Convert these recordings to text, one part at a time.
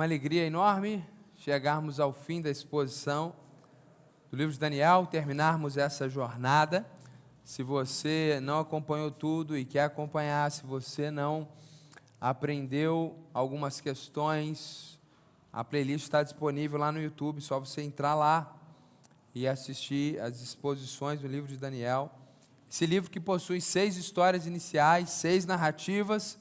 uma alegria enorme chegarmos ao fim da exposição do livro de Daniel, terminarmos essa jornada. Se você não acompanhou tudo e quer acompanhar, se você não aprendeu algumas questões, a playlist está disponível lá no YouTube, só você entrar lá e assistir as exposições do livro de Daniel. Esse livro que possui seis histórias iniciais, seis narrativas,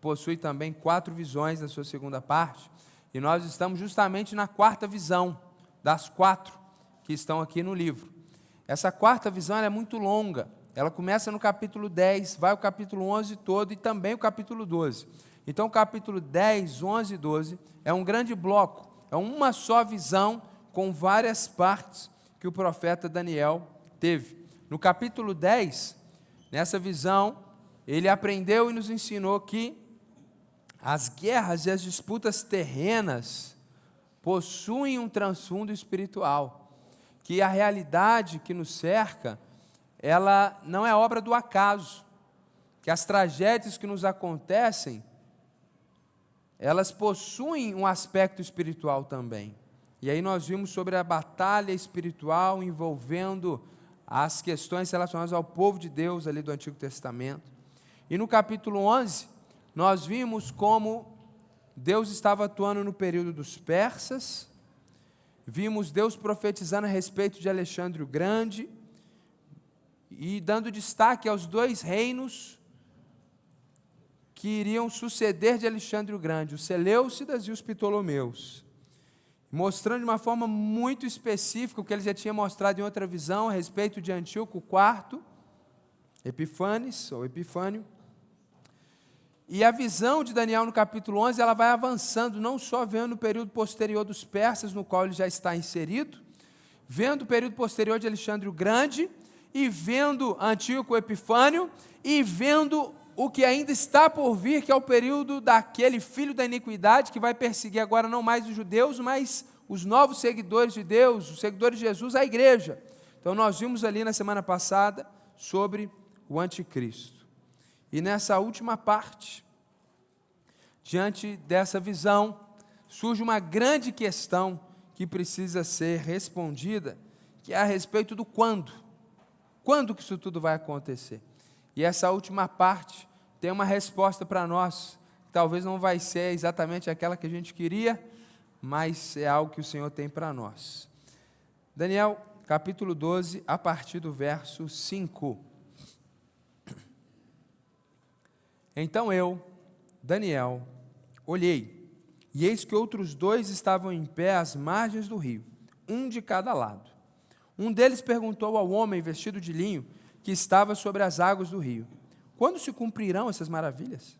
possui também quatro visões na sua segunda parte. E nós estamos justamente na quarta visão, das quatro que estão aqui no livro. Essa quarta visão é muito longa. Ela começa no capítulo 10, vai o capítulo 11 todo e também o capítulo 12. Então, o capítulo 10, 11 e 12 é um grande bloco, é uma só visão com várias partes que o profeta Daniel teve. No capítulo 10, nessa visão, ele aprendeu e nos ensinou que as guerras e as disputas terrenas possuem um transfundo espiritual, que a realidade que nos cerca, ela não é obra do acaso, que as tragédias que nos acontecem, elas possuem um aspecto espiritual também. E aí nós vimos sobre a batalha espiritual envolvendo as questões relacionadas ao povo de Deus ali do Antigo Testamento. E no capítulo 11, nós vimos como Deus estava atuando no período dos persas, vimos Deus profetizando a respeito de Alexandre o Grande e dando destaque aos dois reinos que iriam suceder de Alexandre o Grande, os Seleucidas e os Ptolomeus mostrando de uma forma muito específica o que ele já tinha mostrado em outra visão a respeito de Antíoco IV, Epifanes, ou Epifânio. E a visão de Daniel no capítulo 11, ela vai avançando, não só vendo o período posterior dos persas, no qual ele já está inserido, vendo o período posterior de Alexandre o Grande, e vendo Antíoco Epifânio, e vendo o que ainda está por vir, que é o período daquele filho da iniquidade que vai perseguir agora não mais os judeus, mas os novos seguidores de Deus, os seguidores de Jesus, a igreja. Então nós vimos ali na semana passada sobre o anticristo. E nessa última parte, diante dessa visão, surge uma grande questão que precisa ser respondida, que é a respeito do quando. Quando que isso tudo vai acontecer? E essa última parte tem uma resposta para nós. Talvez não vai ser exatamente aquela que a gente queria, mas é algo que o Senhor tem para nós. Daniel, capítulo 12, a partir do verso 5. Então eu, Daniel, olhei, e eis que outros dois estavam em pé às margens do rio, um de cada lado. Um deles perguntou ao homem vestido de linho que estava sobre as águas do rio: Quando se cumprirão essas maravilhas?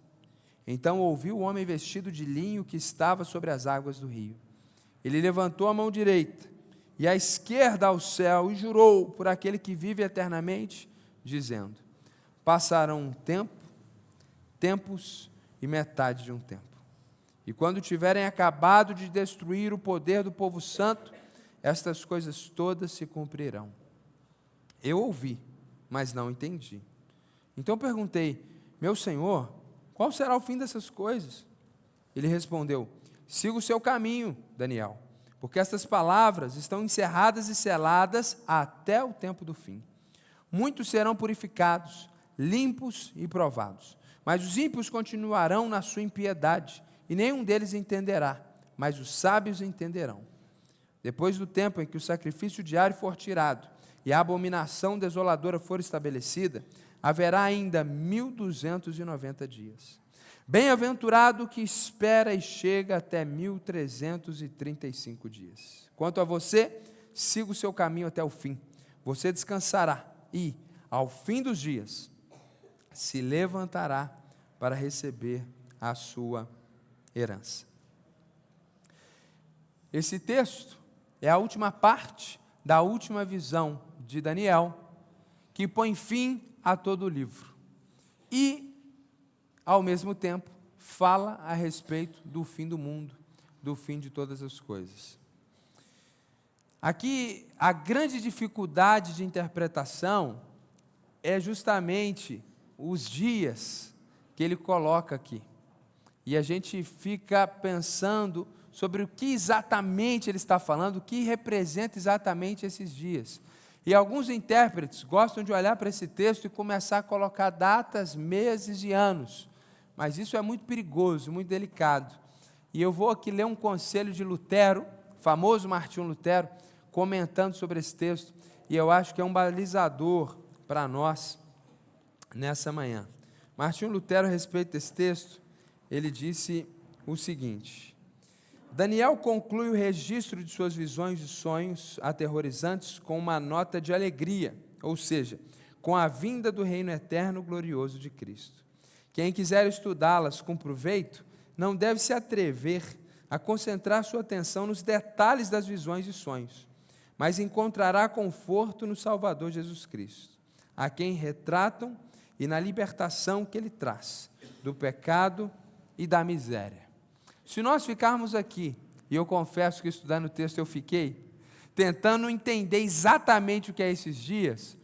Então ouviu o homem vestido de linho que estava sobre as águas do rio. Ele levantou a mão direita e a esquerda ao céu e jurou por aquele que vive eternamente, dizendo: Passarão um tempo, tempos e metade de um tempo. E quando tiverem acabado de destruir o poder do povo santo, estas coisas todas se cumprirão. Eu ouvi mas não entendi. Então perguntei: Meu senhor, qual será o fim dessas coisas? Ele respondeu: Siga o seu caminho, Daniel, porque estas palavras estão encerradas e seladas até o tempo do fim. Muitos serão purificados, limpos e provados, mas os ímpios continuarão na sua impiedade, e nenhum deles entenderá, mas os sábios entenderão. Depois do tempo em que o sacrifício diário for tirado, e a abominação desoladora for estabelecida, haverá ainda 1290 dias. Bem-aventurado que espera e chega até 1335 dias. Quanto a você, siga o seu caminho até o fim. Você descansará e, ao fim dos dias, se levantará para receber a sua herança. Esse texto é a última parte da última visão de Daniel, que põe fim a todo o livro. E, ao mesmo tempo, fala a respeito do fim do mundo, do fim de todas as coisas. Aqui, a grande dificuldade de interpretação é justamente os dias que ele coloca aqui. E a gente fica pensando sobre o que exatamente ele está falando, o que representa exatamente esses dias. E alguns intérpretes gostam de olhar para esse texto e começar a colocar datas, meses e anos. Mas isso é muito perigoso, muito delicado. E eu vou aqui ler um conselho de Lutero, famoso Martinho Lutero, comentando sobre esse texto, e eu acho que é um balizador para nós nessa manhã. Martinho Lutero, a respeito desse texto, ele disse o seguinte: Daniel conclui o registro de suas visões e sonhos aterrorizantes com uma nota de alegria, ou seja, com a vinda do reino eterno glorioso de Cristo. Quem quiser estudá-las com proveito, não deve se atrever a concentrar sua atenção nos detalhes das visões e sonhos, mas encontrará conforto no Salvador Jesus Cristo, a quem retratam e na libertação que ele traz do pecado e da miséria. Se nós ficarmos aqui, e eu confesso que estudando o texto eu fiquei, tentando entender exatamente o que é esses dias,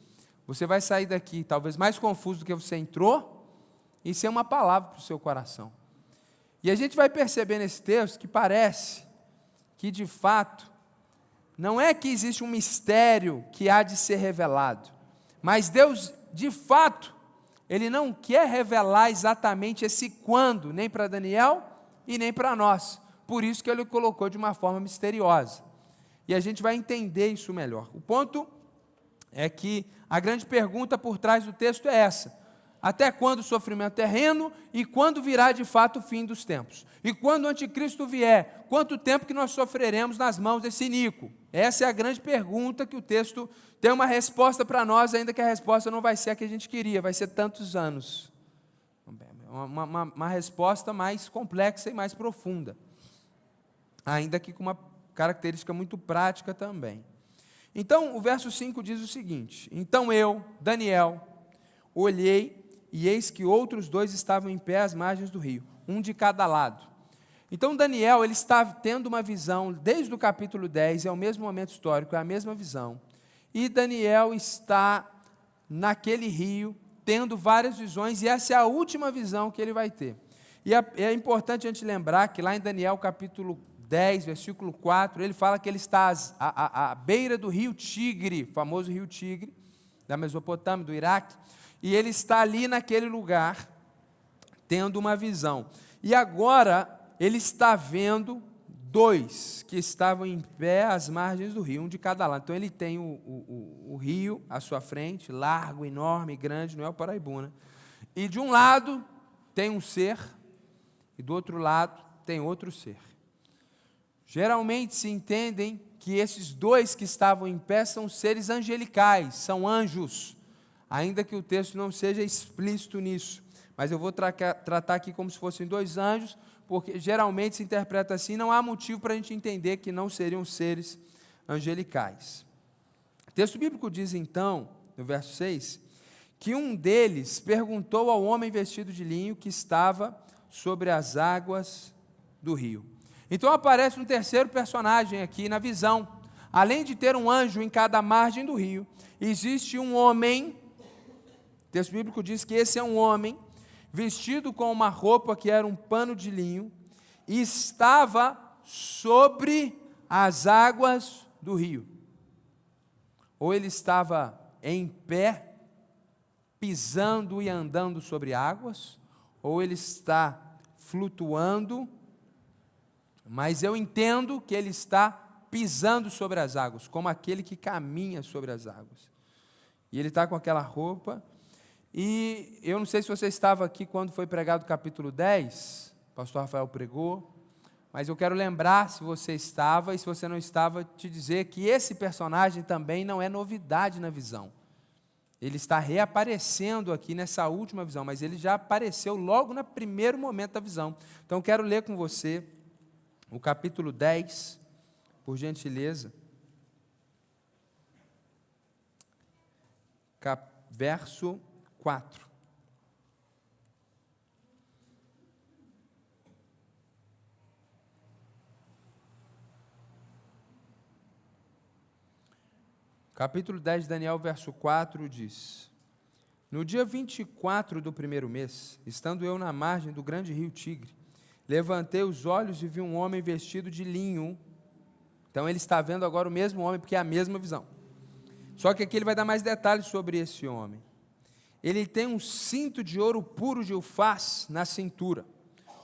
você vai sair daqui talvez mais confuso do que você entrou e sem uma palavra para o seu coração. E a gente vai perceber nesse texto que parece que de fato não é que existe um mistério que há de ser revelado, mas Deus de fato ele não quer revelar exatamente esse quando, nem para Daniel e nem para nós. Por isso que ele colocou de uma forma misteriosa. E a gente vai entender isso melhor. O ponto é que a grande pergunta por trás do texto é essa: até quando o sofrimento terreno e quando virá de fato o fim dos tempos? E quando o anticristo vier, quanto tempo que nós sofreremos nas mãos desse Nico? Essa é a grande pergunta que o texto tem uma resposta para nós, ainda que a resposta não vai ser a que a gente queria, vai ser tantos anos. Uma, uma, uma resposta mais complexa e mais profunda, ainda que com uma característica muito prática também. Então, o verso 5 diz o seguinte: Então eu, Daniel, olhei e eis que outros dois estavam em pé às margens do rio, um de cada lado. Então Daniel, ele está tendo uma visão, desde o capítulo 10, é o mesmo momento histórico, é a mesma visão. E Daniel está naquele rio, tendo várias visões, e essa é a última visão que ele vai ter. E é, é importante a gente lembrar que lá em Daniel capítulo 10, versículo 4, ele fala que ele está à, à, à beira do rio Tigre, famoso rio Tigre, da Mesopotâmia, do Iraque, e ele está ali naquele lugar, tendo uma visão. E agora ele está vendo dois que estavam em pé às margens do rio, um de cada lado. Então ele tem o, o, o rio à sua frente, largo, enorme, grande, não é o Paraibuna. E de um lado tem um ser, e do outro lado tem outro ser. Geralmente se entendem que esses dois que estavam em pé são seres angelicais, são anjos ainda que o texto não seja explícito nisso. Mas eu vou tra tratar aqui como se fossem dois anjos, porque geralmente se interpreta assim, não há motivo para a gente entender que não seriam seres angelicais. O texto bíblico diz então, no verso 6, que um deles perguntou ao homem vestido de linho que estava sobre as águas do rio. Então aparece um terceiro personagem aqui na visão. Além de ter um anjo em cada margem do rio, existe um homem o texto bíblico diz que esse é um homem vestido com uma roupa que era um pano de linho e estava sobre as águas do rio. Ou ele estava em pé, pisando e andando sobre águas, ou ele está flutuando, mas eu entendo que ele está pisando sobre as águas, como aquele que caminha sobre as águas. E ele está com aquela roupa e eu não sei se você estava aqui quando foi pregado o capítulo 10, o pastor Rafael pregou, mas eu quero lembrar, se você estava, e se você não estava, te dizer que esse personagem também não é novidade na visão. Ele está reaparecendo aqui nessa última visão, mas ele já apareceu logo no primeiro momento da visão. Então, quero ler com você o capítulo 10, por gentileza. Cap verso 4. Capítulo 10 de Daniel, verso 4 diz: No dia 24 do primeiro mês, estando eu na margem do grande rio Tigre, levantei os olhos e vi um homem vestido de linho. Então ele está vendo agora o mesmo homem, porque é a mesma visão. Só que aqui ele vai dar mais detalhes sobre esse homem. Ele tem um cinto de ouro puro de ufaz na cintura.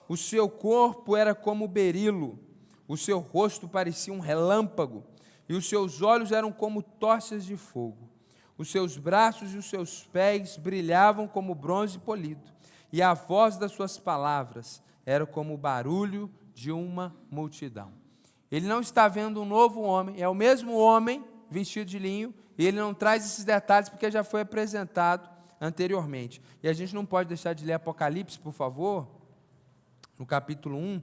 O seu corpo era como berilo, o seu rosto parecia um relâmpago, e os seus olhos eram como tochas de fogo. Os seus braços e os seus pés brilhavam como bronze polido, e a voz das suas palavras era como o barulho de uma multidão. Ele não está vendo um novo homem, é o mesmo homem vestido de linho, e ele não traz esses detalhes porque já foi apresentado anteriormente. E a gente não pode deixar de ler Apocalipse, por favor, no capítulo 1,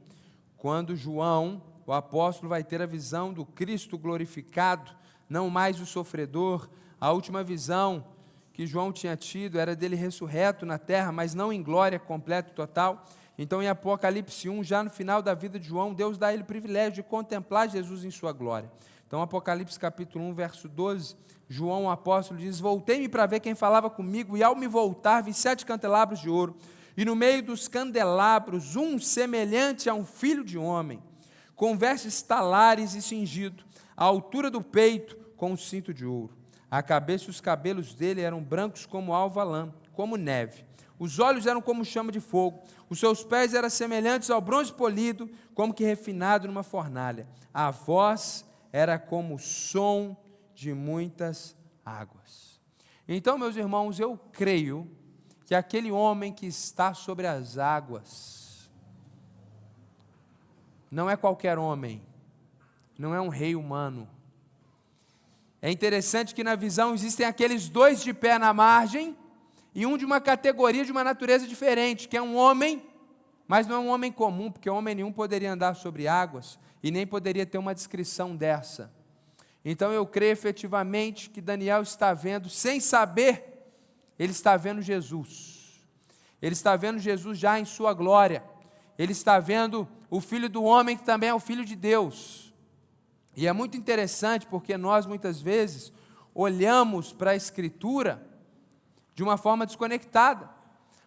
quando João, o apóstolo, vai ter a visão do Cristo glorificado, não mais o sofredor. A última visão que João tinha tido era dele ressurreto na terra, mas não em glória completa e total. Então, em Apocalipse 1, já no final da vida de João, Deus dá ele o privilégio de contemplar Jesus em sua glória. Então, Apocalipse capítulo 1, verso 12, João, o apóstolo, diz: Voltei-me para ver quem falava comigo, e ao me voltar, vi sete candelabros de ouro, e no meio dos candelabros, um semelhante a um filho de homem, com vestes talares e cingido, à altura do peito, com um cinto de ouro. A cabeça e os cabelos dele eram brancos como alva lã, como neve. Os olhos eram como chama de fogo, os seus pés eram semelhantes ao bronze polido, como que refinado numa fornalha. A voz era como o som de muitas águas. Então, meus irmãos, eu creio que aquele homem que está sobre as águas não é qualquer homem, não é um rei humano. É interessante que na visão existem aqueles dois de pé na margem e um de uma categoria de uma natureza diferente, que é um homem, mas não é um homem comum, porque homem nenhum poderia andar sobre águas e nem poderia ter uma descrição dessa. Então eu creio efetivamente que Daniel está vendo, sem saber, ele está vendo Jesus. Ele está vendo Jesus já em sua glória. Ele está vendo o filho do homem que também é o filho de Deus. E é muito interessante porque nós muitas vezes olhamos para a Escritura de uma forma desconectada.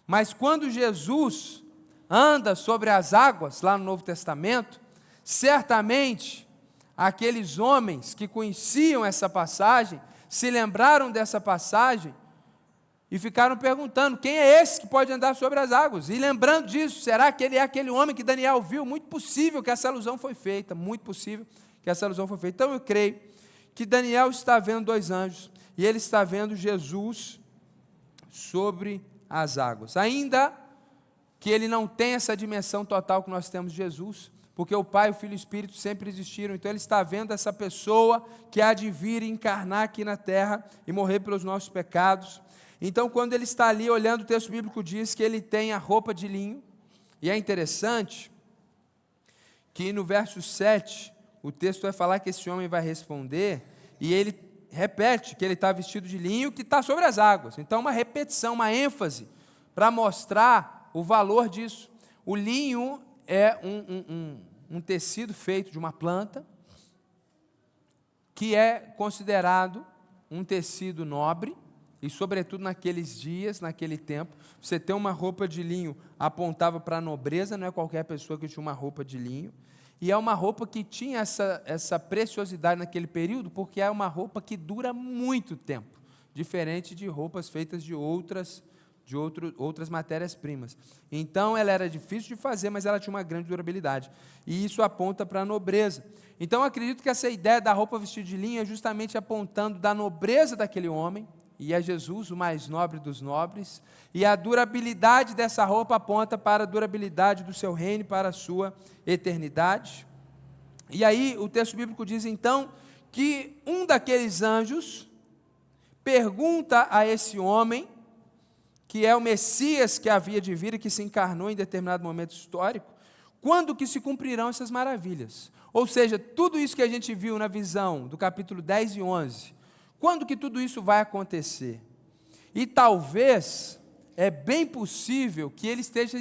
Mas quando Jesus anda sobre as águas, lá no Novo Testamento, certamente aqueles homens que conheciam essa passagem, se lembraram dessa passagem e ficaram perguntando: quem é esse que pode andar sobre as águas? E lembrando disso, será que ele é aquele homem que Daniel viu? Muito possível que essa alusão foi feita, muito possível que essa alusão foi feita. Então eu creio que Daniel está vendo dois anjos e ele está vendo Jesus sobre as águas. Ainda que ele não tenha essa dimensão total que nós temos de Jesus, porque o Pai, o Filho e o Espírito sempre existiram. Então ele está vendo essa pessoa que há de vir e encarnar aqui na terra e morrer pelos nossos pecados. Então, quando ele está ali olhando, o texto bíblico diz que ele tem a roupa de linho, e é interessante que no verso 7, o texto vai falar que esse homem vai responder, e ele repete que ele está vestido de linho que está sobre as águas. Então, uma repetição, uma ênfase, para mostrar o valor disso. O linho é um, um, um, um tecido feito de uma planta, que é considerado um tecido nobre, e sobretudo naqueles dias, naquele tempo, você ter uma roupa de linho apontava para a nobreza, não é qualquer pessoa que tinha uma roupa de linho. E é uma roupa que tinha essa, essa preciosidade naquele período, porque é uma roupa que dura muito tempo, diferente de roupas feitas de outras de outro, outras matérias-primas. Então, ela era difícil de fazer, mas ela tinha uma grande durabilidade. E isso aponta para a nobreza. Então, acredito que essa ideia da roupa vestida de linho é justamente apontando da nobreza daquele homem, e é Jesus, o mais nobre dos nobres, e a durabilidade dessa roupa aponta para a durabilidade do seu reino, para a sua eternidade. E aí, o texto bíblico diz então que um daqueles anjos pergunta a esse homem que é o Messias que havia de vir e que se encarnou em determinado momento histórico, quando que se cumprirão essas maravilhas? Ou seja, tudo isso que a gente viu na visão do capítulo 10 e 11, quando que tudo isso vai acontecer? E talvez é bem possível que ele esteja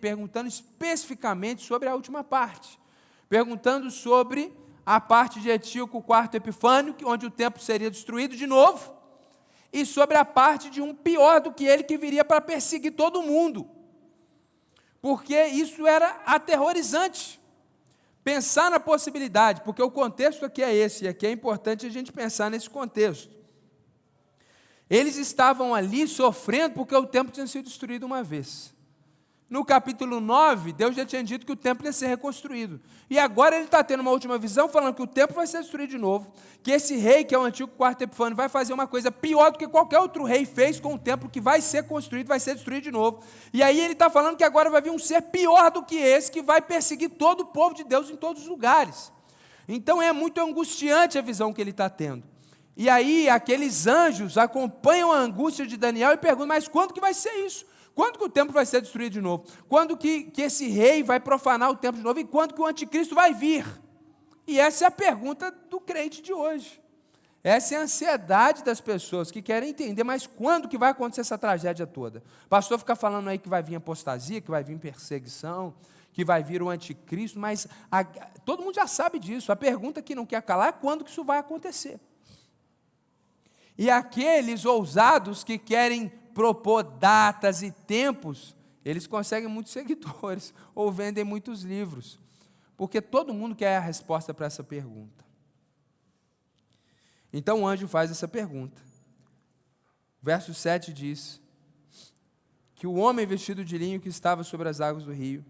perguntando especificamente sobre a última parte, perguntando sobre a parte de Etíoco, quarto Epifânio, onde o templo seria destruído de novo, e sobre a parte de um pior do que ele que viria para perseguir todo mundo. porque isso era aterrorizante. Pensar na possibilidade, porque o contexto aqui é esse, e aqui é importante a gente pensar nesse contexto. Eles estavam ali sofrendo porque o templo tinha sido destruído uma vez. No capítulo 9, Deus já tinha dito que o templo ia ser reconstruído. E agora ele está tendo uma última visão, falando que o templo vai ser destruído de novo. Que esse rei, que é o antigo quarto Epifânio, vai fazer uma coisa pior do que qualquer outro rei fez com o templo, que vai ser construído, vai ser destruído de novo. E aí ele está falando que agora vai vir um ser pior do que esse, que vai perseguir todo o povo de Deus em todos os lugares. Então é muito angustiante a visão que ele está tendo. E aí aqueles anjos acompanham a angústia de Daniel e perguntam: mas quando que vai ser isso? Quando que o templo vai ser destruído de novo? Quando que, que esse rei vai profanar o templo de novo? E quando que o anticristo vai vir? E essa é a pergunta do crente de hoje. Essa é a ansiedade das pessoas que querem entender, mas quando que vai acontecer essa tragédia toda? O pastor fica falando aí que vai vir apostasia, que vai vir perseguição, que vai vir o anticristo, mas a, todo mundo já sabe disso. A pergunta que não quer calar é quando que isso vai acontecer. E aqueles ousados que querem propor datas e tempos, eles conseguem muitos seguidores ou vendem muitos livros. Porque todo mundo quer a resposta para essa pergunta. Então o anjo faz essa pergunta. Verso 7 diz: Que o homem vestido de linho que estava sobre as águas do rio,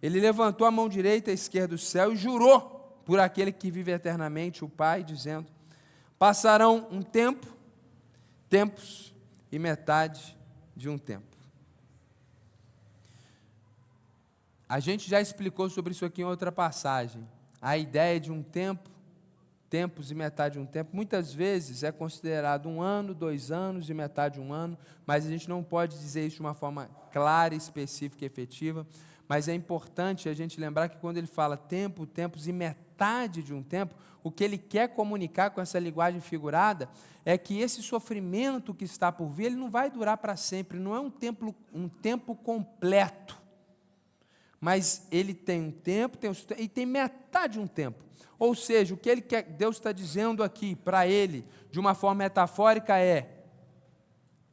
ele levantou a mão direita e esquerda do céu e jurou por aquele que vive eternamente, o Pai, dizendo: Passarão um tempo, tempos e metade de um tempo. A gente já explicou sobre isso aqui em outra passagem. A ideia de um tempo, tempos e metade de um tempo, muitas vezes é considerado um ano, dois anos e metade de um ano, mas a gente não pode dizer isso de uma forma clara, específica e efetiva. Mas é importante a gente lembrar que quando ele fala tempo, tempos e metade de um tempo, o que ele quer comunicar com essa linguagem figurada é que esse sofrimento que está por vir, ele não vai durar para sempre, não é um tempo, um tempo completo. Mas ele tem um tempo, tem um, e tem metade de um tempo. Ou seja, o que ele quer, Deus está dizendo aqui para ele, de uma forma metafórica, é: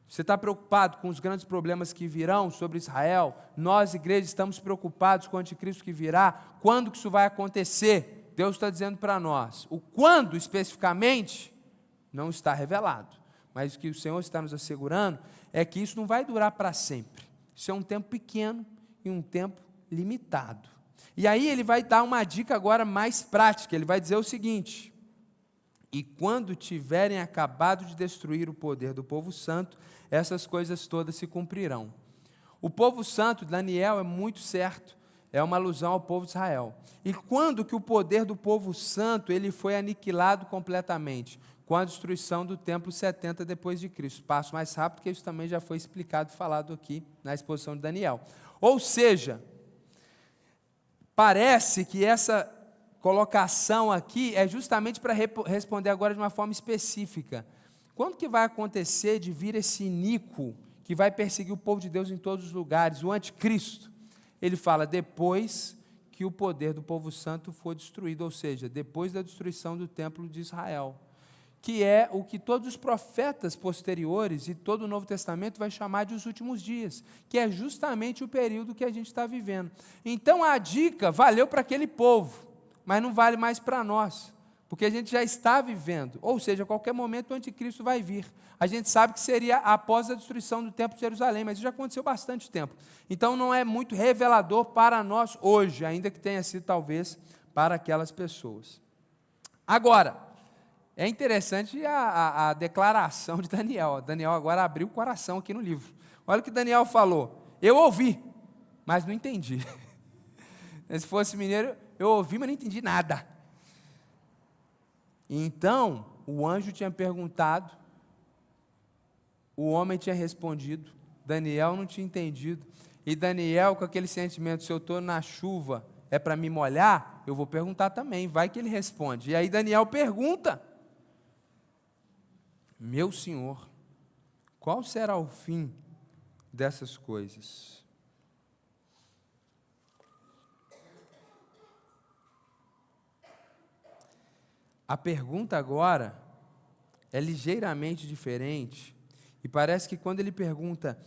você está preocupado com os grandes problemas que virão sobre Israel? Nós, igreja, estamos preocupados com o anticristo que virá. Quando que isso vai acontecer? Deus está dizendo para nós. O quando, especificamente, não está revelado. Mas o que o Senhor está nos assegurando é que isso não vai durar para sempre. Isso é um tempo pequeno e um tempo limitado. E aí ele vai dar uma dica agora mais prática. Ele vai dizer o seguinte: E quando tiverem acabado de destruir o poder do povo santo, essas coisas todas se cumprirão. O povo santo, Daniel, é muito certo, é uma alusão ao povo de Israel. E quando que o poder do povo santo ele foi aniquilado completamente? Com a destruição do templo 70 depois de Cristo. Passo mais rápido, porque isso também já foi explicado e falado aqui na exposição de Daniel. Ou seja, parece que essa colocação aqui é justamente para responder agora de uma forma específica. Quando que vai acontecer de vir esse iníquo que vai perseguir o povo de Deus em todos os lugares, o anticristo? Ele fala depois que o poder do povo santo for destruído, ou seja, depois da destruição do templo de Israel, que é o que todos os profetas posteriores e todo o Novo Testamento vai chamar de os últimos dias, que é justamente o período que a gente está vivendo. Então a dica valeu para aquele povo, mas não vale mais para nós porque a gente já está vivendo, ou seja, a qualquer momento o anticristo vai vir. A gente sabe que seria após a destruição do templo de Jerusalém, mas isso já aconteceu bastante tempo. Então não é muito revelador para nós hoje, ainda que tenha sido talvez para aquelas pessoas. Agora, é interessante a, a, a declaração de Daniel. Daniel agora abriu o coração aqui no livro. Olha o que Daniel falou. Eu ouvi, mas não entendi. Se fosse mineiro, eu ouvi, mas não entendi nada. Então, o anjo tinha perguntado, o homem tinha respondido, Daniel não tinha entendido. E Daniel, com aquele sentimento, se eu estou na chuva, é para me molhar? Eu vou perguntar também, vai que ele responde. E aí Daniel pergunta: Meu senhor, qual será o fim dessas coisas? A pergunta agora é ligeiramente diferente. E parece que quando ele pergunta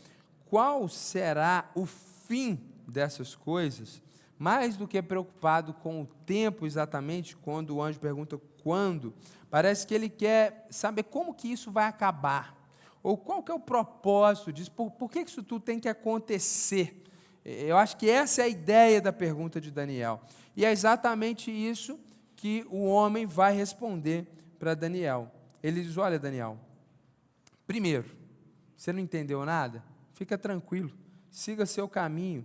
qual será o fim dessas coisas, mais do que preocupado com o tempo exatamente, quando o anjo pergunta quando, parece que ele quer saber como que isso vai acabar, ou qual que é o propósito disso, por, por que isso tudo tem que acontecer. Eu acho que essa é a ideia da pergunta de Daniel. E é exatamente isso que o homem vai responder para Daniel. Ele diz: Olha, Daniel, primeiro, você não entendeu nada? Fica tranquilo, siga seu caminho,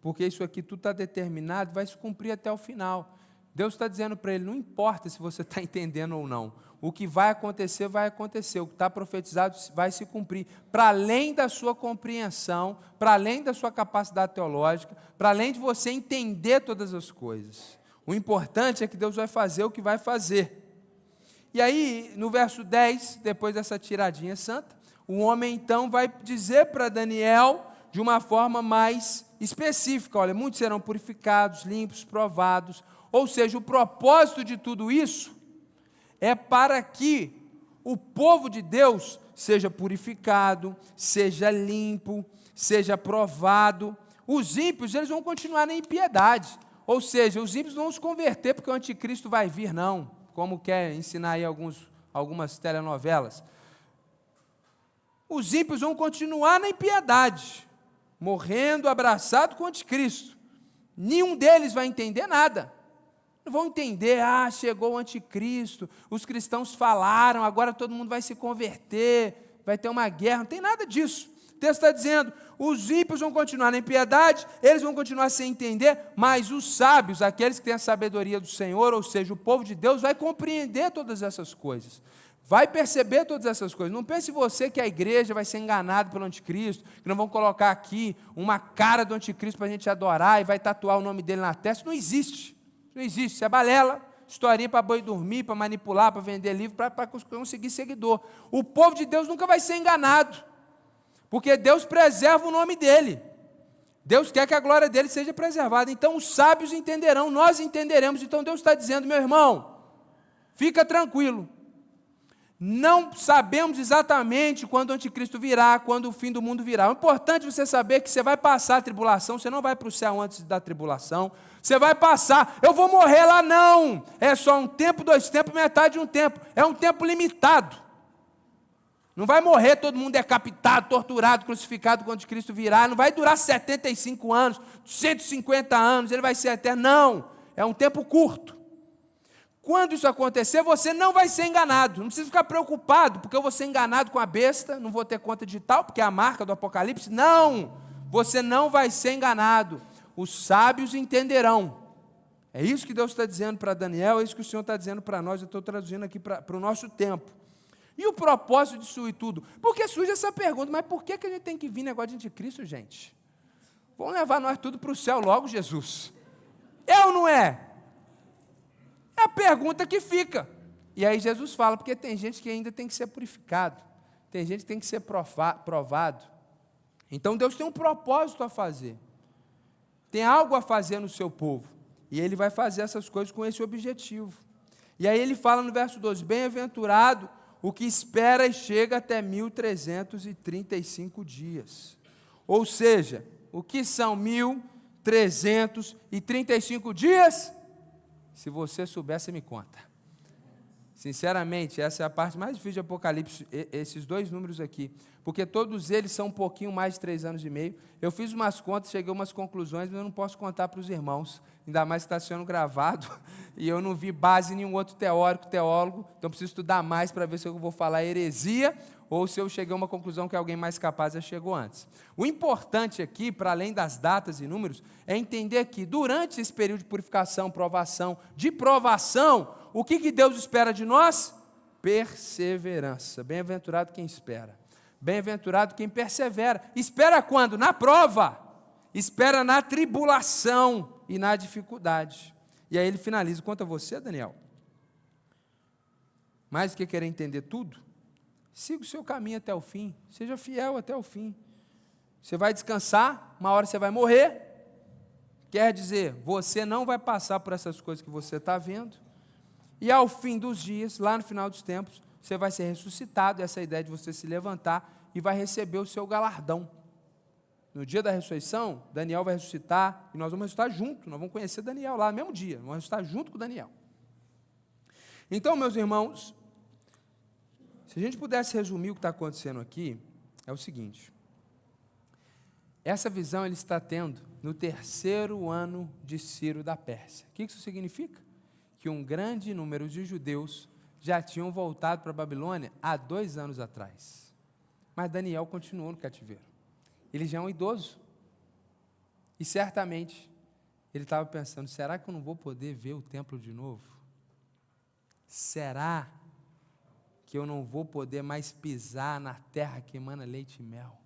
porque isso aqui tudo está determinado, vai se cumprir até o final. Deus está dizendo para ele: não importa se você está entendendo ou não, o que vai acontecer, vai acontecer, o que está profetizado vai se cumprir, para além da sua compreensão, para além da sua capacidade teológica, para além de você entender todas as coisas. O importante é que Deus vai fazer o que vai fazer. E aí, no verso 10, depois dessa tiradinha santa, o homem então vai dizer para Daniel, de uma forma mais específica: olha, muitos serão purificados, limpos, provados. Ou seja, o propósito de tudo isso é para que o povo de Deus seja purificado, seja limpo, seja provado. Os ímpios, eles vão continuar na impiedade. Ou seja, os ímpios não vão se converter porque o anticristo vai vir, não como quer ensinar aí alguns, algumas telenovelas. Os ímpios vão continuar na impiedade, morrendo abraçado com o anticristo. Nenhum deles vai entender nada. Não vão entender, ah, chegou o anticristo, os cristãos falaram, agora todo mundo vai se converter, vai ter uma guerra, não tem nada disso. O texto está dizendo: os ímpios vão continuar na impiedade, eles vão continuar sem entender, mas os sábios, aqueles que têm a sabedoria do Senhor, ou seja, o povo de Deus, vai compreender todas essas coisas. Vai perceber todas essas coisas. Não pense você que a igreja vai ser enganada pelo anticristo, que não vão colocar aqui uma cara do anticristo para a gente adorar e vai tatuar o nome dele na testa. Não existe. Não existe. Isso é balela historinha para boi dormir, para manipular, para vender livro, para conseguir seguidor. O povo de Deus nunca vai ser enganado. Porque Deus preserva o nome dele. Deus quer que a glória dele seja preservada. Então os sábios entenderão, nós entenderemos. Então Deus está dizendo, meu irmão, fica tranquilo. Não sabemos exatamente quando o anticristo virá, quando o fim do mundo virá. É importante você saber que você vai passar a tribulação, você não vai para o céu antes da tribulação. Você vai passar, eu vou morrer lá, não. É só um tempo, dois tempos, metade de um tempo. É um tempo limitado. Não vai morrer todo mundo decapitado, torturado, crucificado quando Cristo virá. Não vai durar 75 anos, 150 anos, ele vai ser eterno. Não, é um tempo curto. Quando isso acontecer, você não vai ser enganado. Não precisa ficar preocupado, porque eu vou ser enganado com a besta, não vou ter conta digital, porque é a marca do Apocalipse. Não, você não vai ser enganado. Os sábios entenderão. É isso que Deus está dizendo para Daniel, é isso que o Senhor está dizendo para nós. Eu estou traduzindo aqui para o nosso tempo. E o propósito disso e tudo? Porque surge essa pergunta, mas por que, que a gente tem que vir negócio de anticristo, gente? Vamos levar nós tudo para o céu logo, Jesus. É ou não é? É a pergunta que fica. E aí Jesus fala, porque tem gente que ainda tem que ser purificado, tem gente que tem que ser provado. Então Deus tem um propósito a fazer, tem algo a fazer no seu povo, e Ele vai fazer essas coisas com esse objetivo. E aí ele fala no verso 12: Bem-aventurado o que espera e chega até 1335 dias. Ou seja, o que são 1335 dias? Se você souber, você me conta. Sinceramente, essa é a parte mais difícil de Apocalipse, esses dois números aqui, porque todos eles são um pouquinho mais de três anos e meio. Eu fiz umas contas, cheguei a umas conclusões, mas eu não posso contar para os irmãos, ainda mais que está sendo gravado, e eu não vi base em nenhum outro teórico, teólogo, então preciso estudar mais para ver se eu vou falar heresia ou se eu cheguei a uma conclusão que alguém mais capaz já chegou antes. O importante aqui, para além das datas e números, é entender que durante esse período de purificação, provação, de provação, o que, que Deus espera de nós? Perseverança. Bem-aventurado quem espera. Bem-aventurado quem persevera. Espera quando? Na prova. Espera na tribulação e na dificuldade. E aí ele finaliza. Quanto a você, Daniel? Mais do que querer entender tudo, siga o seu caminho até o fim. Seja fiel até o fim. Você vai descansar, uma hora você vai morrer. Quer dizer, você não vai passar por essas coisas que você está vendo. E ao fim dos dias, lá no final dos tempos, você vai ser ressuscitado, essa ideia de você se levantar e vai receber o seu galardão. no dia da ressurreição, Daniel vai ressuscitar e nós vamos ressuscitar junto, nós vamos conhecer Daniel lá no mesmo dia, vamos ressuscitar junto com Daniel. Então, meus irmãos, se a gente pudesse resumir o que está acontecendo aqui, é o seguinte: essa visão ele está tendo no terceiro ano de Ciro da Pérsia. O que isso significa? Que um grande número de judeus já tinham voltado para a Babilônia há dois anos atrás. Mas Daniel continuou no cativeiro. Ele já é um idoso. E certamente ele estava pensando: será que eu não vou poder ver o templo de novo? Será que eu não vou poder mais pisar na terra que emana leite e mel?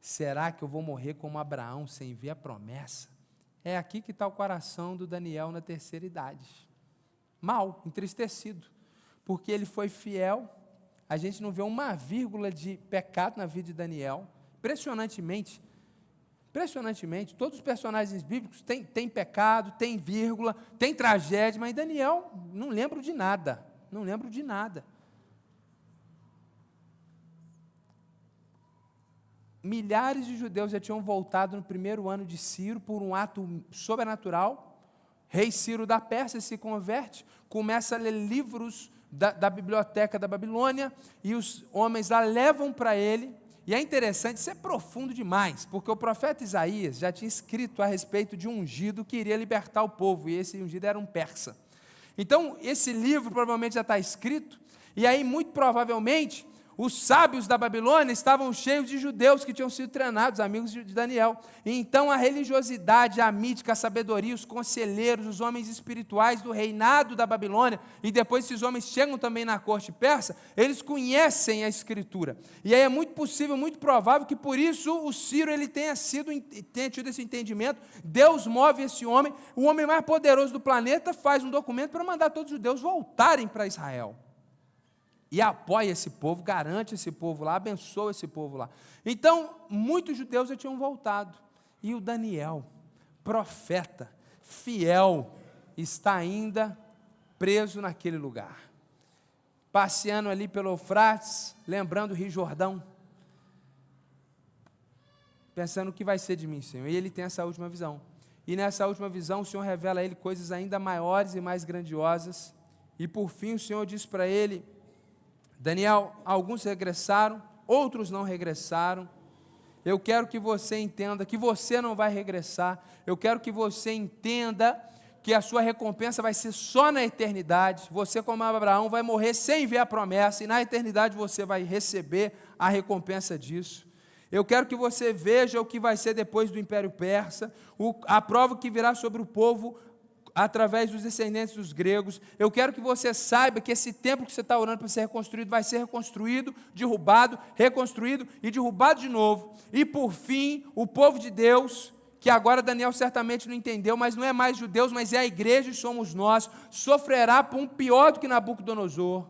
Será que eu vou morrer como Abraão sem ver a promessa? É aqui que está o coração do Daniel na terceira idade. Mal, entristecido, porque ele foi fiel. A gente não vê uma vírgula de pecado na vida de Daniel. Impressionantemente, impressionantemente, todos os personagens bíblicos têm, têm pecado, têm vírgula, têm tragédia, mas Daniel não lembro de nada. Não lembro de nada. Milhares de judeus já tinham voltado no primeiro ano de Ciro por um ato sobrenatural. Rei Ciro da Pérsia se converte, começa a ler livros da, da biblioteca da Babilônia e os homens lá levam para ele. E é interessante, isso é profundo demais, porque o profeta Isaías já tinha escrito a respeito de um ungido que iria libertar o povo, e esse ungido era um persa. Então, esse livro provavelmente já está escrito, e aí, muito provavelmente, os sábios da Babilônia estavam cheios de judeus que tinham sido treinados, amigos de Daniel. Então a religiosidade, a mítica, a sabedoria, os conselheiros, os homens espirituais do reinado da Babilônia, e depois esses homens chegam também na corte persa, eles conhecem a escritura. E aí é muito possível, muito provável que por isso o Ciro ele tenha sido tenha tido esse entendimento. Deus move esse homem, o homem mais poderoso do planeta faz um documento para mandar todos os judeus voltarem para Israel e apoia esse povo, garante esse povo lá, abençoa esse povo lá. Então, muitos judeus já tinham voltado. E o Daniel, profeta, fiel, está ainda preso naquele lugar. Passeando ali pelo Eufrates, lembrando o Rio Jordão. Pensando o que vai ser de mim, Senhor. E ele tem essa última visão. E nessa última visão, o Senhor revela a ele coisas ainda maiores e mais grandiosas. E por fim, o Senhor diz para ele: Daniel, alguns regressaram, outros não regressaram. Eu quero que você entenda que você não vai regressar. Eu quero que você entenda que a sua recompensa vai ser só na eternidade. Você, como Abraão, vai morrer sem ver a promessa, e na eternidade você vai receber a recompensa disso. Eu quero que você veja o que vai ser depois do Império Persa, a prova que virá sobre o povo através dos descendentes dos gregos. Eu quero que você saiba que esse templo que você está orando para ser reconstruído vai ser reconstruído, derrubado, reconstruído e derrubado de novo. E por fim, o povo de Deus, que agora Daniel certamente não entendeu, mas não é mais judeus, mas é a igreja e somos nós, sofrerá por um pior do que Nabucodonosor.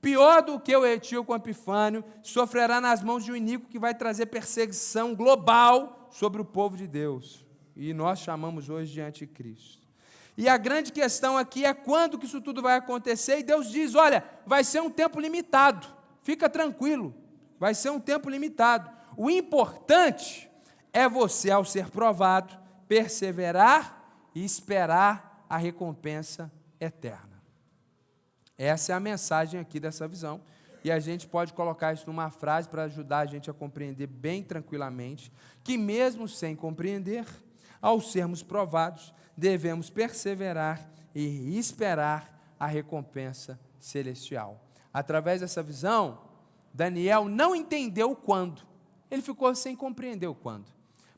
Pior do que o etíope Epifânio, sofrerá nas mãos de um iníquo que vai trazer perseguição global sobre o povo de Deus. E nós chamamos hoje de anticristo. E a grande questão aqui é quando que isso tudo vai acontecer, e Deus diz: olha, vai ser um tempo limitado, fica tranquilo, vai ser um tempo limitado. O importante é você, ao ser provado, perseverar e esperar a recompensa eterna. Essa é a mensagem aqui dessa visão. E a gente pode colocar isso numa frase para ajudar a gente a compreender bem tranquilamente que, mesmo sem compreender, ao sermos provados, devemos perseverar e esperar a recompensa celestial. Através dessa visão, Daniel não entendeu quando. Ele ficou sem compreender o quando.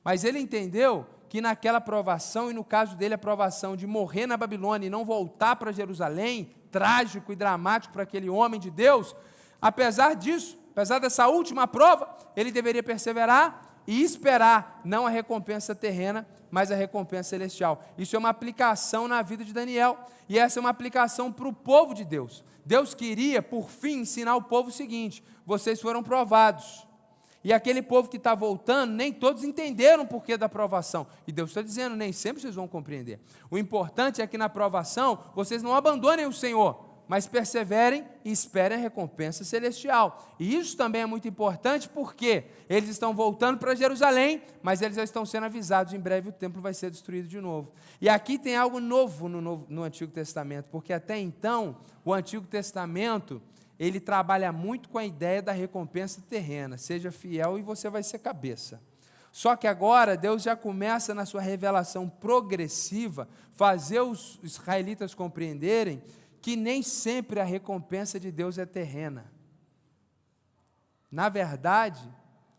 Mas ele entendeu que naquela provação, e no caso dele a provação de morrer na Babilônia e não voltar para Jerusalém, trágico e dramático para aquele homem de Deus, apesar disso, apesar dessa última prova, ele deveria perseverar e esperar não a recompensa terrena, mas a recompensa celestial. Isso é uma aplicação na vida de Daniel, e essa é uma aplicação para o povo de Deus. Deus queria, por fim, ensinar o povo o seguinte: vocês foram provados. E aquele povo que está voltando, nem todos entenderam o porquê da provação. E Deus está dizendo, nem sempre vocês vão compreender. O importante é que na provação vocês não abandonem o Senhor, mas perseverem e esperem a recompensa celestial. E isso também é muito importante porque eles estão voltando para Jerusalém, mas eles já estão sendo avisados: em breve o templo vai ser destruído de novo. E aqui tem algo novo no, novo, no Antigo Testamento, porque até então o Antigo Testamento ele trabalha muito com a ideia da recompensa terrena. Seja fiel e você vai ser cabeça. Só que agora Deus já começa na sua revelação progressiva fazer os israelitas compreenderem que nem sempre a recompensa de Deus é terrena. Na verdade,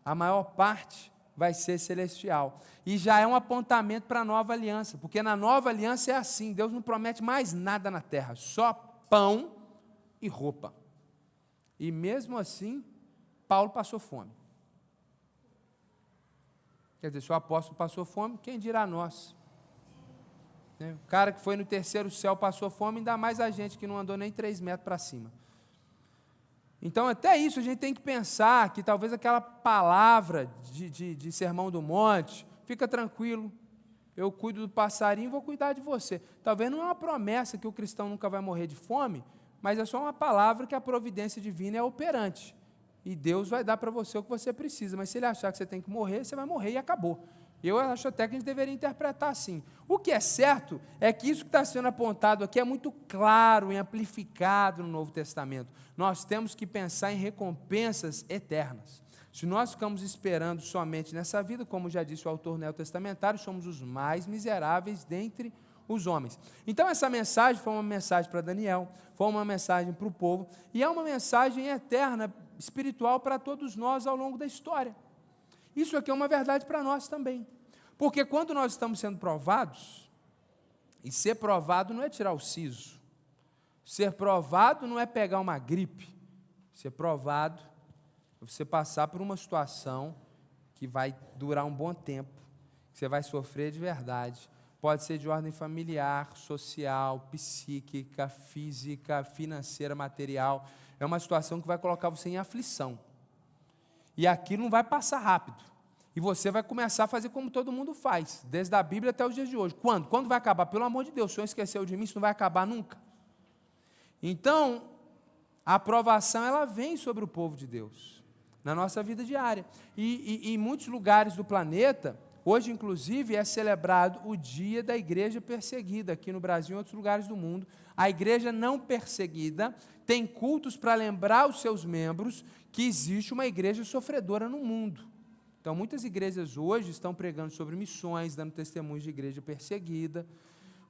a maior parte vai ser celestial. E já é um apontamento para a nova aliança, porque na nova aliança é assim: Deus não promete mais nada na terra, só pão e roupa. E mesmo assim, Paulo passou fome. Quer dizer, se o apóstolo passou fome, quem dirá nós? Né? O cara que foi no terceiro céu passou fome, ainda mais a gente que não andou nem três metros para cima. Então, até isso a gente tem que pensar que talvez aquela palavra de, de, de sermão do monte, fica tranquilo, eu cuido do passarinho, vou cuidar de você. Talvez não é uma promessa que o cristão nunca vai morrer de fome, mas é só uma palavra que a providência divina é operante. E Deus vai dar para você o que você precisa. Mas se ele achar que você tem que morrer, você vai morrer e acabou. Eu acho até que a gente deveria interpretar assim. O que é certo é que isso que está sendo apontado aqui é muito claro e amplificado no Novo Testamento. Nós temos que pensar em recompensas eternas. Se nós ficamos esperando somente nessa vida, como já disse o autor neotestamentário, somos os mais miseráveis dentre os homens. Então, essa mensagem foi uma mensagem para Daniel, foi uma mensagem para o povo, e é uma mensagem eterna espiritual para todos nós ao longo da história. Isso aqui é uma verdade para nós também. Porque quando nós estamos sendo provados, e ser provado não é tirar o siso, ser provado não é pegar uma gripe, ser provado é você passar por uma situação que vai durar um bom tempo, que você vai sofrer de verdade. Pode ser de ordem familiar, social, psíquica, física, financeira, material é uma situação que vai colocar você em aflição. E aquilo não vai passar rápido. E você vai começar a fazer como todo mundo faz, desde a Bíblia até os dias de hoje. Quando? Quando vai acabar? Pelo amor de Deus, o Senhor esqueceu de mim, isso não vai acabar nunca. Então, a aprovação ela vem sobre o povo de Deus, na nossa vida diária. E, e, em muitos lugares do planeta, Hoje, inclusive, é celebrado o dia da igreja perseguida, aqui no Brasil e em outros lugares do mundo. A igreja não perseguida tem cultos para lembrar os seus membros que existe uma igreja sofredora no mundo. Então, muitas igrejas hoje estão pregando sobre missões, dando testemunhos de igreja perseguida,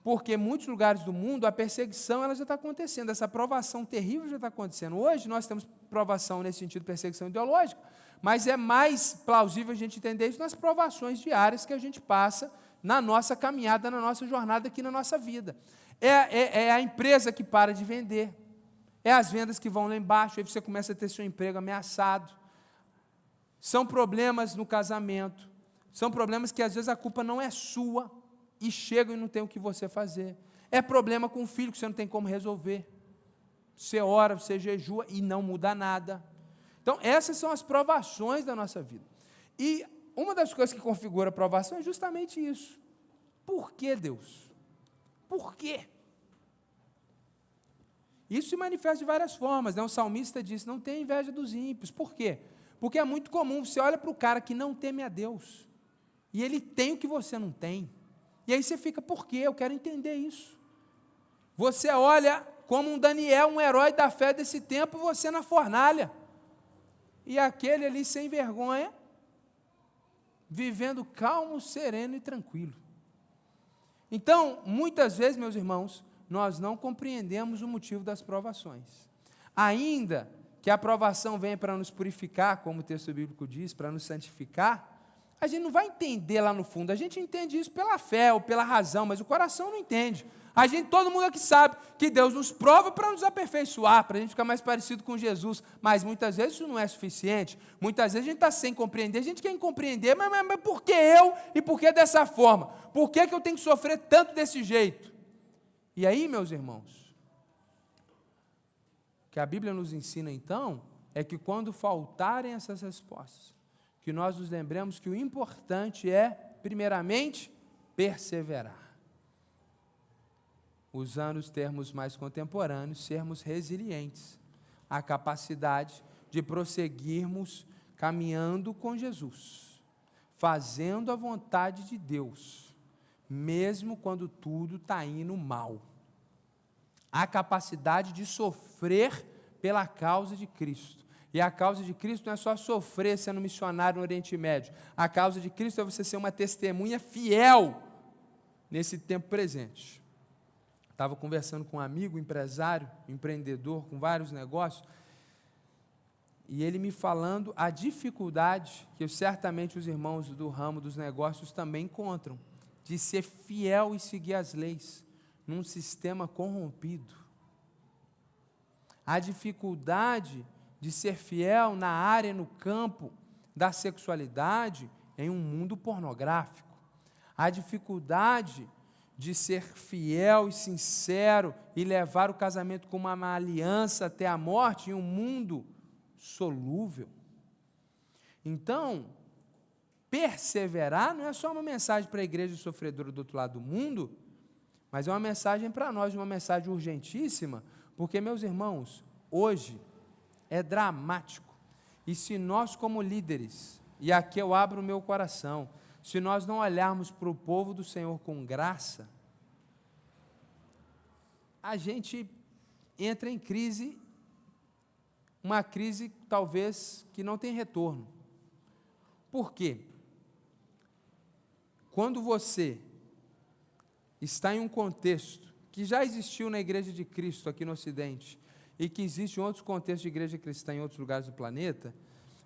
porque em muitos lugares do mundo a perseguição ela já está acontecendo, essa provação terrível já está acontecendo. Hoje nós temos provação nesse sentido, perseguição ideológica, mas é mais plausível a gente entender isso nas provações diárias que a gente passa na nossa caminhada, na nossa jornada aqui na nossa vida. É, é, é a empresa que para de vender, é as vendas que vão lá embaixo, aí você começa a ter seu emprego ameaçado. São problemas no casamento, são problemas que às vezes a culpa não é sua e chegam e não tem o que você fazer. É problema com o filho que você não tem como resolver. Você ora, você jejua e não muda nada. Então, essas são as provações da nossa vida. E uma das coisas que configura a provação é justamente isso. Por que Deus? Por quê? Isso se manifesta de várias formas. Né? O salmista disse: não tem inveja dos ímpios. Por quê? Porque é muito comum, você olha para o cara que não teme a Deus, e ele tem o que você não tem. E aí você fica, por quê? Eu quero entender isso. Você olha como um Daniel, um herói da fé desse tempo, você na fornalha e aquele ali sem vergonha, vivendo calmo, sereno e tranquilo. Então, muitas vezes, meus irmãos, nós não compreendemos o motivo das provações. Ainda que a provação venha para nos purificar, como o texto bíblico diz, para nos santificar, a gente não vai entender lá no fundo. A gente entende isso pela fé ou pela razão, mas o coração não entende. A gente, todo mundo aqui sabe que Deus nos prova para nos aperfeiçoar, para a gente ficar mais parecido com Jesus, mas muitas vezes isso não é suficiente. Muitas vezes a gente está sem compreender, a gente quer compreender, mas, mas, mas, por que eu e por que dessa forma? Por que, que eu tenho que sofrer tanto desse jeito? E aí, meus irmãos, que a Bíblia nos ensina então é que quando faltarem essas respostas, que nós nos lembremos que o importante é, primeiramente, perseverar. usando os termos mais contemporâneos, sermos resilientes, a capacidade de prosseguirmos caminhando com Jesus, fazendo a vontade de Deus, mesmo quando tudo está indo mal. A capacidade de sofrer pela causa de Cristo. E a causa de Cristo não é só sofrer sendo missionário no Oriente Médio. A causa de Cristo é você ser uma testemunha fiel nesse tempo presente. Estava conversando com um amigo, empresário, empreendedor, com vários negócios, e ele me falando a dificuldade que certamente os irmãos do ramo dos negócios também encontram, de ser fiel e seguir as leis num sistema corrompido. A dificuldade de ser fiel na área, no campo da sexualidade em um mundo pornográfico. A dificuldade de ser fiel e sincero e levar o casamento como uma aliança até a morte em um mundo solúvel. Então, perseverar não é só uma mensagem para a igreja sofredora do outro lado do mundo, mas é uma mensagem para nós, uma mensagem urgentíssima, porque, meus irmãos, hoje é dramático. E se nós, como líderes, e aqui eu abro o meu coração, se nós não olharmos para o povo do Senhor com graça, a gente entra em crise uma crise talvez que não tem retorno. Por quê? Quando você está em um contexto que já existiu na Igreja de Cristo aqui no Ocidente e que existe em outros contextos de igreja cristã em outros lugares do planeta,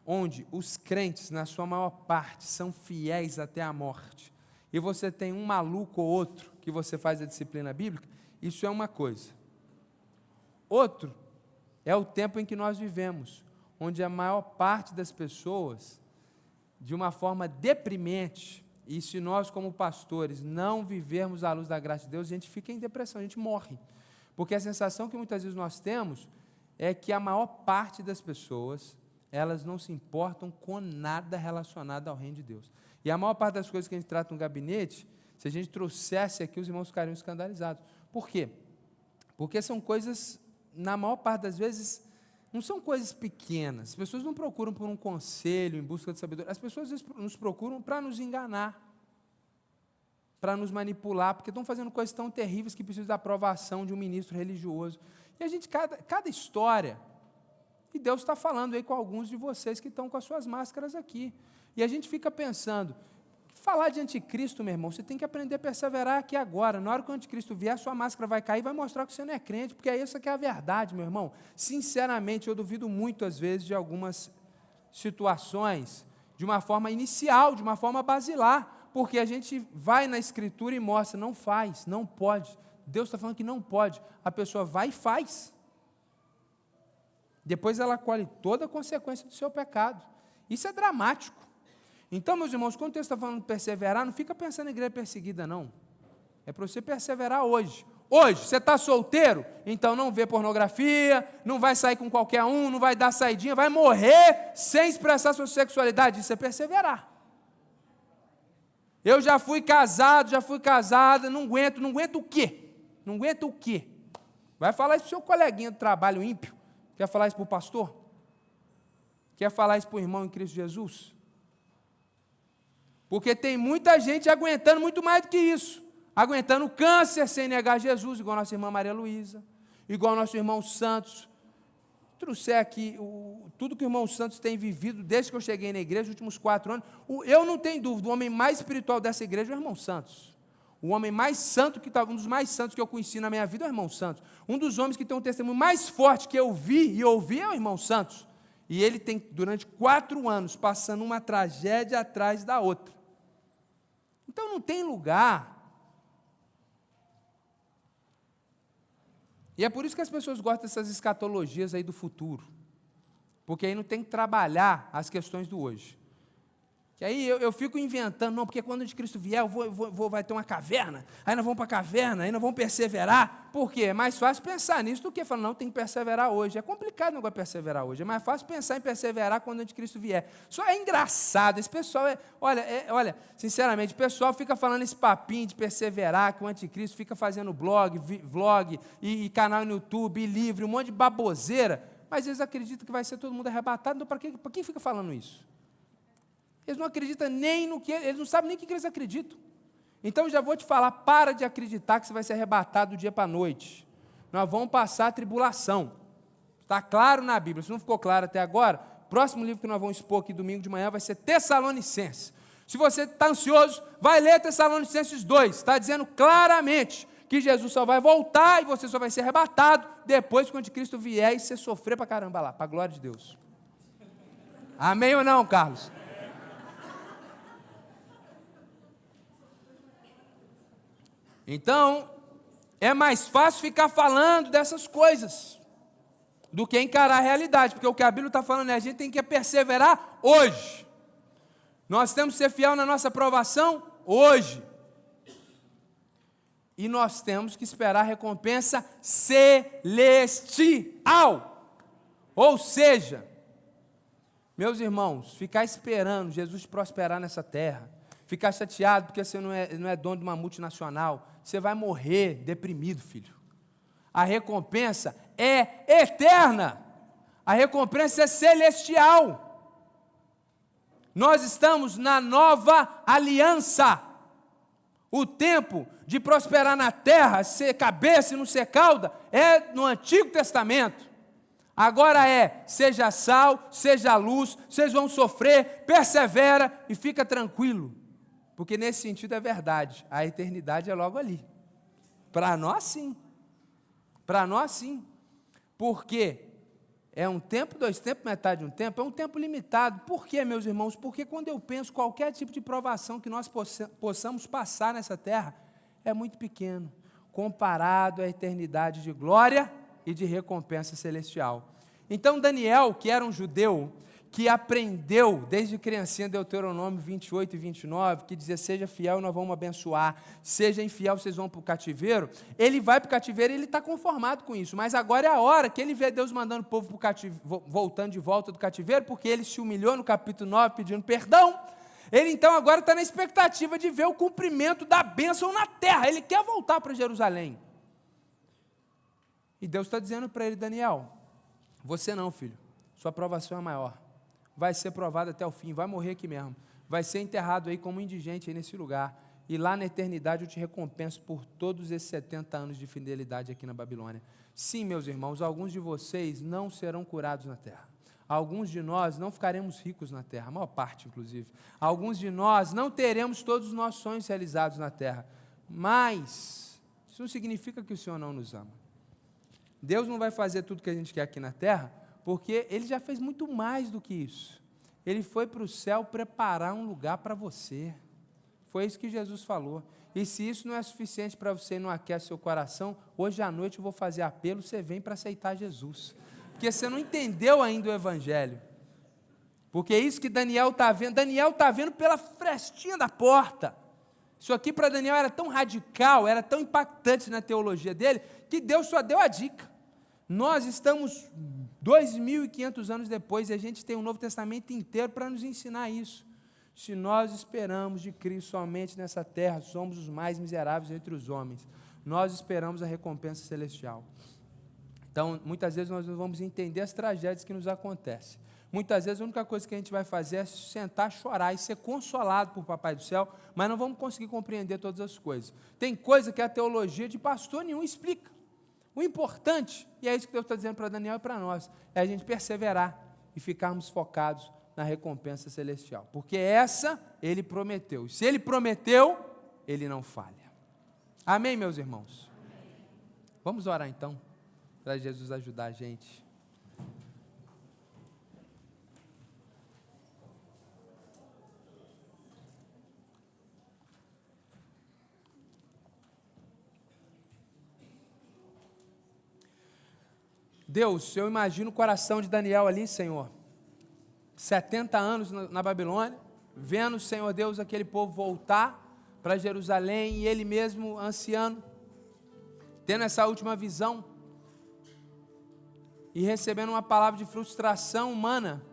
onde os crentes, na sua maior parte, são fiéis até a morte, e você tem um maluco ou outro que você faz a disciplina bíblica, isso é uma coisa. Outro é o tempo em que nós vivemos, onde a maior parte das pessoas, de uma forma deprimente, e se nós, como pastores, não vivermos à luz da graça de Deus, a gente fica em depressão, a gente morre. Porque a sensação que muitas vezes nós temos é que a maior parte das pessoas, elas não se importam com nada relacionado ao reino de Deus. E a maior parte das coisas que a gente trata no gabinete, se a gente trouxesse aqui, os irmãos ficariam escandalizados. Por quê? Porque são coisas na maior parte das vezes, não são coisas pequenas. As pessoas não procuram por um conselho em busca de sabedoria. As pessoas vezes, nos procuram para nos enganar, para nos manipular, porque estão fazendo coisas tão terríveis que precisam da aprovação de um ministro religioso. E a gente, cada, cada história, e Deus está falando aí com alguns de vocês que estão com as suas máscaras aqui. E a gente fica pensando, Falar de anticristo, meu irmão, você tem que aprender a perseverar aqui agora. Na hora que o anticristo vier, sua máscara vai cair e vai mostrar que você não é crente, porque é isso que é a verdade, meu irmão. Sinceramente, eu duvido muito, às vezes, de algumas situações, de uma forma inicial, de uma forma basilar, porque a gente vai na escritura e mostra, não faz, não pode. Deus está falando que não pode. A pessoa vai e faz. Depois ela colhe toda a consequência do seu pecado. Isso é dramático. Então, meus irmãos, quando o texto está falando perseverar, não fica pensando em igreja perseguida, não. É para você perseverar hoje. Hoje, você está solteiro? Então não vê pornografia, não vai sair com qualquer um, não vai dar saidinha, vai morrer sem expressar sua sexualidade. Isso é perseverar. Eu já fui casado, já fui casada, não aguento, não aguento o quê? Não aguento o quê? Vai falar isso para o seu coleguinha do trabalho ímpio? Quer falar isso para o pastor? Quer falar isso para o irmão em Cristo Jesus? Porque tem muita gente aguentando muito mais do que isso. Aguentando câncer sem negar Jesus, igual nossa irmã Maria Luísa, igual nosso irmão Santos. Trouxer aqui o, tudo que o irmão Santos tem vivido desde que eu cheguei na igreja, nos últimos quatro anos. O, eu não tenho dúvida, o homem mais espiritual dessa igreja é o irmão Santos. O homem mais santo, que tá, um dos mais santos que eu conheci na minha vida é o irmão Santos. Um dos homens que tem um testemunho mais forte que eu vi e ouvi é o irmão Santos. E ele tem, durante quatro anos, passando uma tragédia atrás da outra. Então não tem lugar. E é por isso que as pessoas gostam dessas escatologias aí do futuro. Porque aí não tem que trabalhar as questões do hoje. Que aí eu, eu, fico inventando, não, porque quando o Cristo vier, eu vou, vou, vou, vai ter uma caverna, aí nós vamos para a caverna, aí nós vamos perseverar. Por quê? É mais fácil pensar nisso do que falar, não, tem que perseverar hoje. É complicado não perseverar hoje. É mais fácil pensar em perseverar quando o Cristo vier. Só é engraçado, esse pessoal é, olha, é, olha, sinceramente, o pessoal fica falando esse papinho de perseverar, que o anticristo fica fazendo blog, vi, vlog, e, e canal no YouTube, e livro, um monte de baboseira, mas eles acreditam que vai ser todo mundo arrebatado, então para quem, quem fica falando isso? Eles não acreditam nem no que, eles não sabem nem o que eles acreditam. Então já vou te falar, para de acreditar que você vai ser arrebatado do dia para a noite. Nós vamos passar a tribulação. Está claro na Bíblia. Se não ficou claro até agora, próximo livro que nós vamos expor aqui domingo de manhã vai ser Tessalonicenses. Se você está ansioso, vai ler Tessalonicenses 2. Está dizendo claramente que Jesus só vai voltar e você só vai ser arrebatado depois que o anticristo vier e você sofrer para caramba lá, para a glória de Deus. Amém ou não, Carlos? Então, é mais fácil ficar falando dessas coisas do que encarar a realidade, porque o que a Bíblia está falando é a gente tem que perseverar hoje. Nós temos que ser fiel na nossa aprovação hoje. E nós temos que esperar a recompensa celestial. Ou seja, meus irmãos, ficar esperando Jesus prosperar nessa terra, ficar chateado porque você não é, não é dono de uma multinacional, você vai morrer deprimido, filho. A recompensa é eterna. A recompensa é celestial. Nós estamos na nova aliança. O tempo de prosperar na terra, ser cabeça e não ser cauda, é no Antigo Testamento. Agora é, seja sal, seja luz, vocês vão sofrer, persevera e fica tranquilo. Porque nesse sentido é verdade, a eternidade é logo ali. Para nós sim. Para nós sim. Porque é um tempo, dois tempos, metade de um tempo, é um tempo limitado. Por quê, meus irmãos? Porque quando eu penso qualquer tipo de provação que nós possamos passar nessa terra, é muito pequeno, comparado à eternidade de glória e de recompensa celestial. Então Daniel, que era um judeu, que aprendeu desde criancinha Deuteronômio 28 e 29, que dizia: Seja fiel e nós vamos abençoar, seja infiel, vocês vão para o cativeiro. Ele vai para o cativeiro e ele está conformado com isso, mas agora é a hora que ele vê Deus mandando o povo cativeiro, voltando de volta do cativeiro, porque ele se humilhou no capítulo 9 pedindo perdão. Ele então agora está na expectativa de ver o cumprimento da bênção na terra, ele quer voltar para Jerusalém. E Deus está dizendo para ele: Daniel, você não, filho, sua aprovação é maior vai ser provado até o fim, vai morrer aqui mesmo, vai ser enterrado aí como indigente aí nesse lugar. E lá na eternidade eu te recompenso por todos esses 70 anos de fidelidade aqui na Babilônia. Sim, meus irmãos, alguns de vocês não serão curados na terra. Alguns de nós não ficaremos ricos na terra, a maior parte, inclusive. Alguns de nós não teremos todos os nossos sonhos realizados na terra. Mas, isso não significa que o Senhor não nos ama. Deus não vai fazer tudo que a gente quer aqui na terra, porque ele já fez muito mais do que isso. Ele foi para o céu preparar um lugar para você. Foi isso que Jesus falou. E se isso não é suficiente para você e não aquece seu coração, hoje à noite eu vou fazer apelo, você vem para aceitar Jesus. Porque você não entendeu ainda o Evangelho. Porque é isso que Daniel está vendo. Daniel está vendo pela frestinha da porta. Isso aqui para Daniel era tão radical, era tão impactante na teologia dele, que Deus só deu a dica. Nós estamos 2.500 anos depois e a gente tem um Novo Testamento inteiro para nos ensinar isso. Se nós esperamos de Cristo somente nessa terra, somos os mais miseráveis entre os homens. Nós esperamos a recompensa celestial. Então, muitas vezes nós não vamos entender as tragédias que nos acontecem. Muitas vezes a única coisa que a gente vai fazer é sentar, chorar e ser consolado por Papai do Céu, mas não vamos conseguir compreender todas as coisas. Tem coisa que a teologia de pastor nenhum explica. O importante, e é isso que Deus está dizendo para Daniel e para nós, é a gente perseverar e ficarmos focados na recompensa celestial. Porque essa ele prometeu. Se ele prometeu, ele não falha. Amém, meus irmãos? Vamos orar então, para Jesus ajudar a gente. Deus, eu imagino o coração de Daniel ali, Senhor. 70 anos na, Babilônia, vendo, Senhor Deus, aquele povo voltar para Jerusalém e ele mesmo anciano, tendo essa última visão e recebendo uma palavra de frustração humana,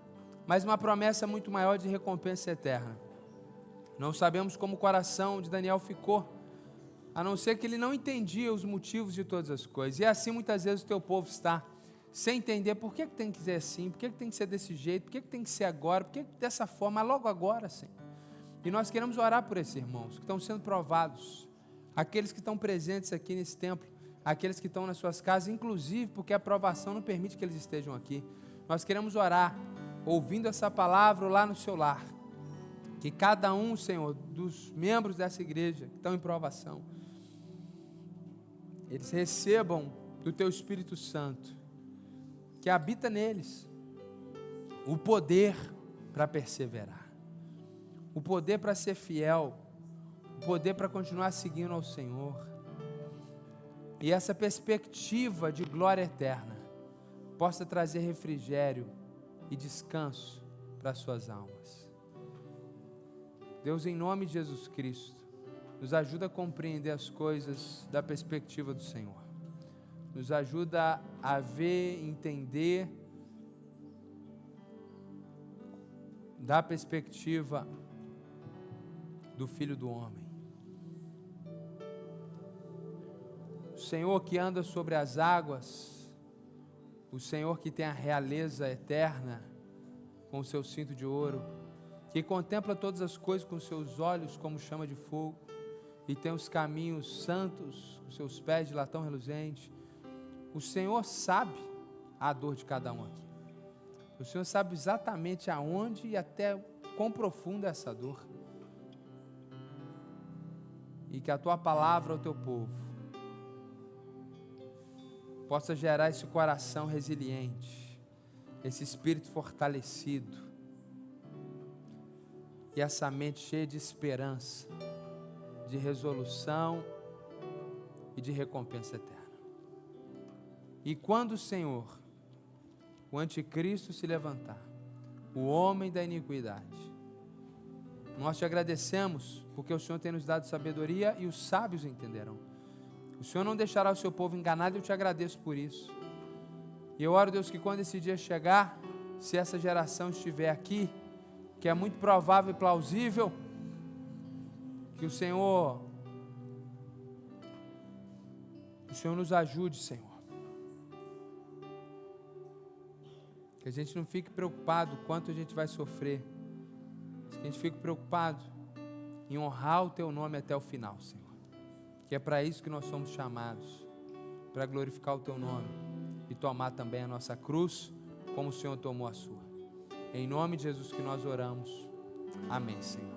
mas uma promessa muito maior de recompensa eterna. Não sabemos como o coração de Daniel ficou, a não ser que ele não entendia os motivos de todas as coisas. E assim muitas vezes o teu povo está sem entender por que, tem que ser assim, por que, tem que ser desse jeito, por que, tem que ser agora, por que, dessa forma, logo agora, assim. E nós queremos orar por esses irmãos que estão sendo provados, aqueles que estão presentes aqui nesse templo, aqueles que estão nas suas casas, inclusive porque a aprovação não permite que eles estejam aqui. Nós queremos orar, ouvindo essa palavra lá no seu lar. Que cada um, Senhor, dos membros dessa igreja que estão em provação, eles recebam do Teu Espírito Santo, que habita neles, o poder para perseverar, o poder para ser fiel, o poder para continuar seguindo ao Senhor e essa perspectiva de glória eterna possa trazer refrigério e descanso para suas almas. Deus, em nome de Jesus Cristo, nos ajuda a compreender as coisas da perspectiva do Senhor. Nos ajuda a ver, entender da perspectiva do Filho do Homem. O Senhor que anda sobre as águas, o Senhor que tem a realeza eterna com o seu cinto de ouro, que contempla todas as coisas com seus olhos como chama de fogo, e tem os caminhos santos, os seus pés de latão reluzente. O Senhor sabe a dor de cada um aqui. O Senhor sabe exatamente aonde e até quão profunda é essa dor. E que a tua palavra ao teu povo possa gerar esse coração resiliente, esse espírito fortalecido e essa mente cheia de esperança, de resolução e de recompensa eterna. E quando o Senhor, o anticristo se levantar, o homem da iniquidade, nós te agradecemos porque o Senhor tem nos dado sabedoria e os sábios entenderão. O Senhor não deixará o seu povo enganado, eu te agradeço por isso. E eu oro, Deus, que quando esse dia chegar, se essa geração estiver aqui, que é muito provável e plausível, que o Senhor, o Senhor nos ajude, Senhor. Que a gente não fique preocupado quanto a gente vai sofrer, que a gente fique preocupado em honrar o Teu nome até o final, Senhor que é para isso que nós somos chamados para glorificar o teu nome e tomar também a nossa cruz, como o Senhor tomou a sua. Em nome de Jesus que nós oramos. Amém, Senhor.